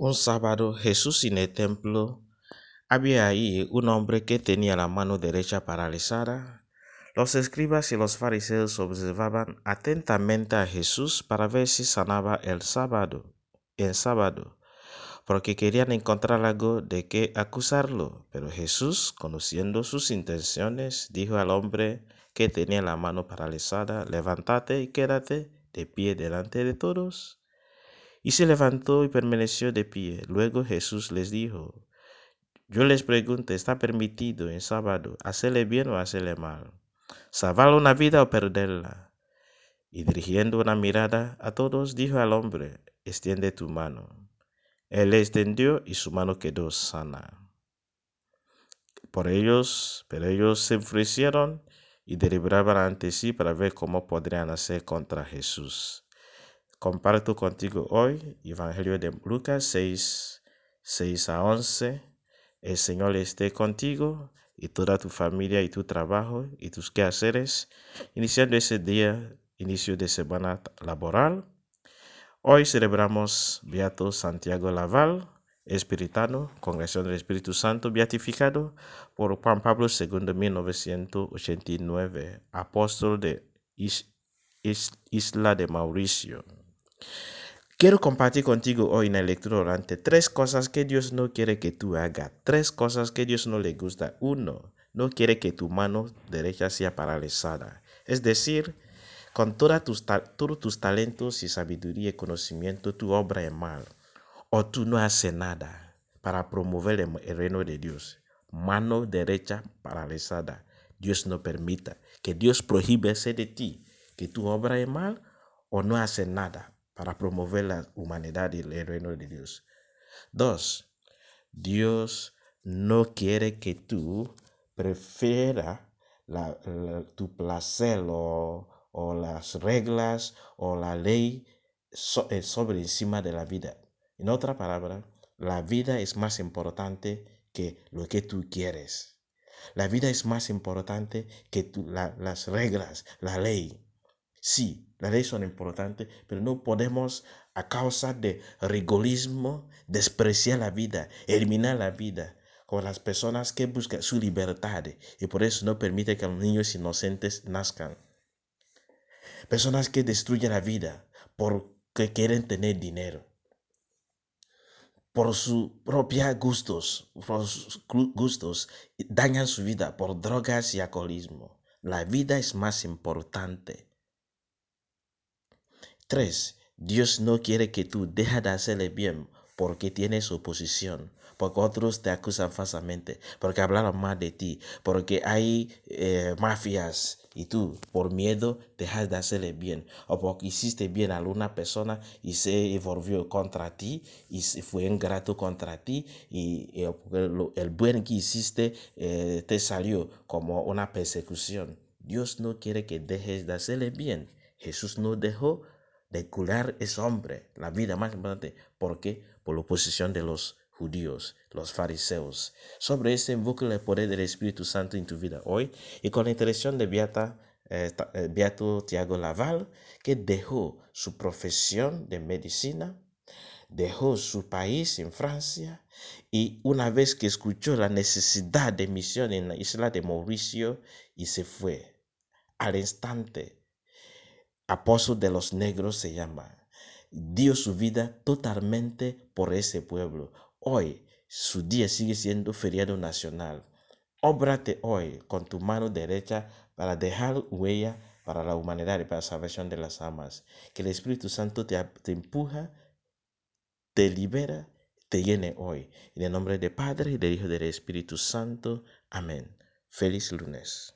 Un sábado Jesús en el templo había ahí un hombre que tenía la mano derecha paralizada. Los escribas y los fariseos observaban atentamente a Jesús para ver si sanaba el sábado, en sábado, porque querían encontrar algo de qué acusarlo. Pero Jesús, conociendo sus intenciones, dijo al hombre que tenía la mano paralizada, levántate y quédate de pie delante de todos. Y se levantó y permaneció de pie. Luego Jesús les dijo, yo les pregunto, ¿está permitido en sábado hacerle bien o hacerle mal? ¿Salvar una vida o perderla? Y dirigiendo una mirada a todos, dijo al hombre, extiende tu mano. Él le extendió y su mano quedó sana. Por ellos, pero ellos se enfurecieron y deliberaban ante sí para ver cómo podrían hacer contra Jesús. Comparto contigo hoy Evangelio de Lucas 6, 6 a 11. El Señor esté contigo y toda tu familia y tu trabajo y tus quehaceres, iniciando ese día, inicio de semana laboral. Hoy celebramos Beato Santiago Laval, espiritano, congregación del Espíritu Santo, beatificado por Juan Pablo II 1989, apóstol de Isla de Mauricio. Quiero compartir contigo hoy en lectura orante tres cosas que Dios no quiere que tú hagas, tres cosas que Dios no le gusta. Uno, no quiere que tu mano derecha sea paralizada. Es decir, con todos tus talentos y sabiduría y conocimiento, tu obra es mal. O tú no haces nada para promover el reino de Dios. Mano derecha paralizada. Dios no permita que Dios prohíbe de ti que tu obra es mal o no hace nada para promover la humanidad y el reino de Dios. Dos, Dios no quiere que tú prefieras tu placer o, las reglas o la ley eh, sobre encima de la vida. En otra palabra, la vida es más importante que lo que tú quieres. La vida es más importante que las reglas, la ley. Sí, las leyes son importantes, pero no podemos a causa de rigorismo despreciar la vida, eliminar la vida con las personas que buscan su libertad y por eso no permite que los niños inocentes nazcan. Personas que destruyen la vida porque quieren tener dinero. Por sus propios gustos, dañan su vida por drogas y alcoholismo. La vida es más importante. 3. Dios no quiere que tú dejes de hacerle bien porque tienes oposición, porque otros te acusan falsamente, porque hablaron mal de ti, porque hay eh, mafias y tú por miedo dejas de hacerle bien, o porque hiciste bien a alguna persona y se volvió contra ti y se fue ingrato contra ti y, el, el, buen que hiciste eh, te salió como una persecución. Dios no quiere que dejes de hacerle bien. Jesús no dejó de curar ese hombre, la vida más importante. ¿Por qué? Por la oposición de los judíos, los fariseos. Sobre ese invoca el poder del Espíritu Santo en tu vida hoy y con la intercesión de eh, eh, Beato Tiago Laval, que dejó su profesión de medicina, dejó su país en Francia y una vez que escuchó la necesidad de misión en la isla de Mauricio y se fue al instante apóstol de los negros se llama. Dio su vida totalmente por ese pueblo. Hoy su día sigue siendo feriado nacional. Óbrate hoy con tu mano derecha para dejar huella para la humanidad y para la salvación de las almas. Que el Espíritu Santo te, empuja, te libera, te llene hoy. En el nombre del Padre, del Hijo del Espíritu Santo. Amén. Feliz lunes.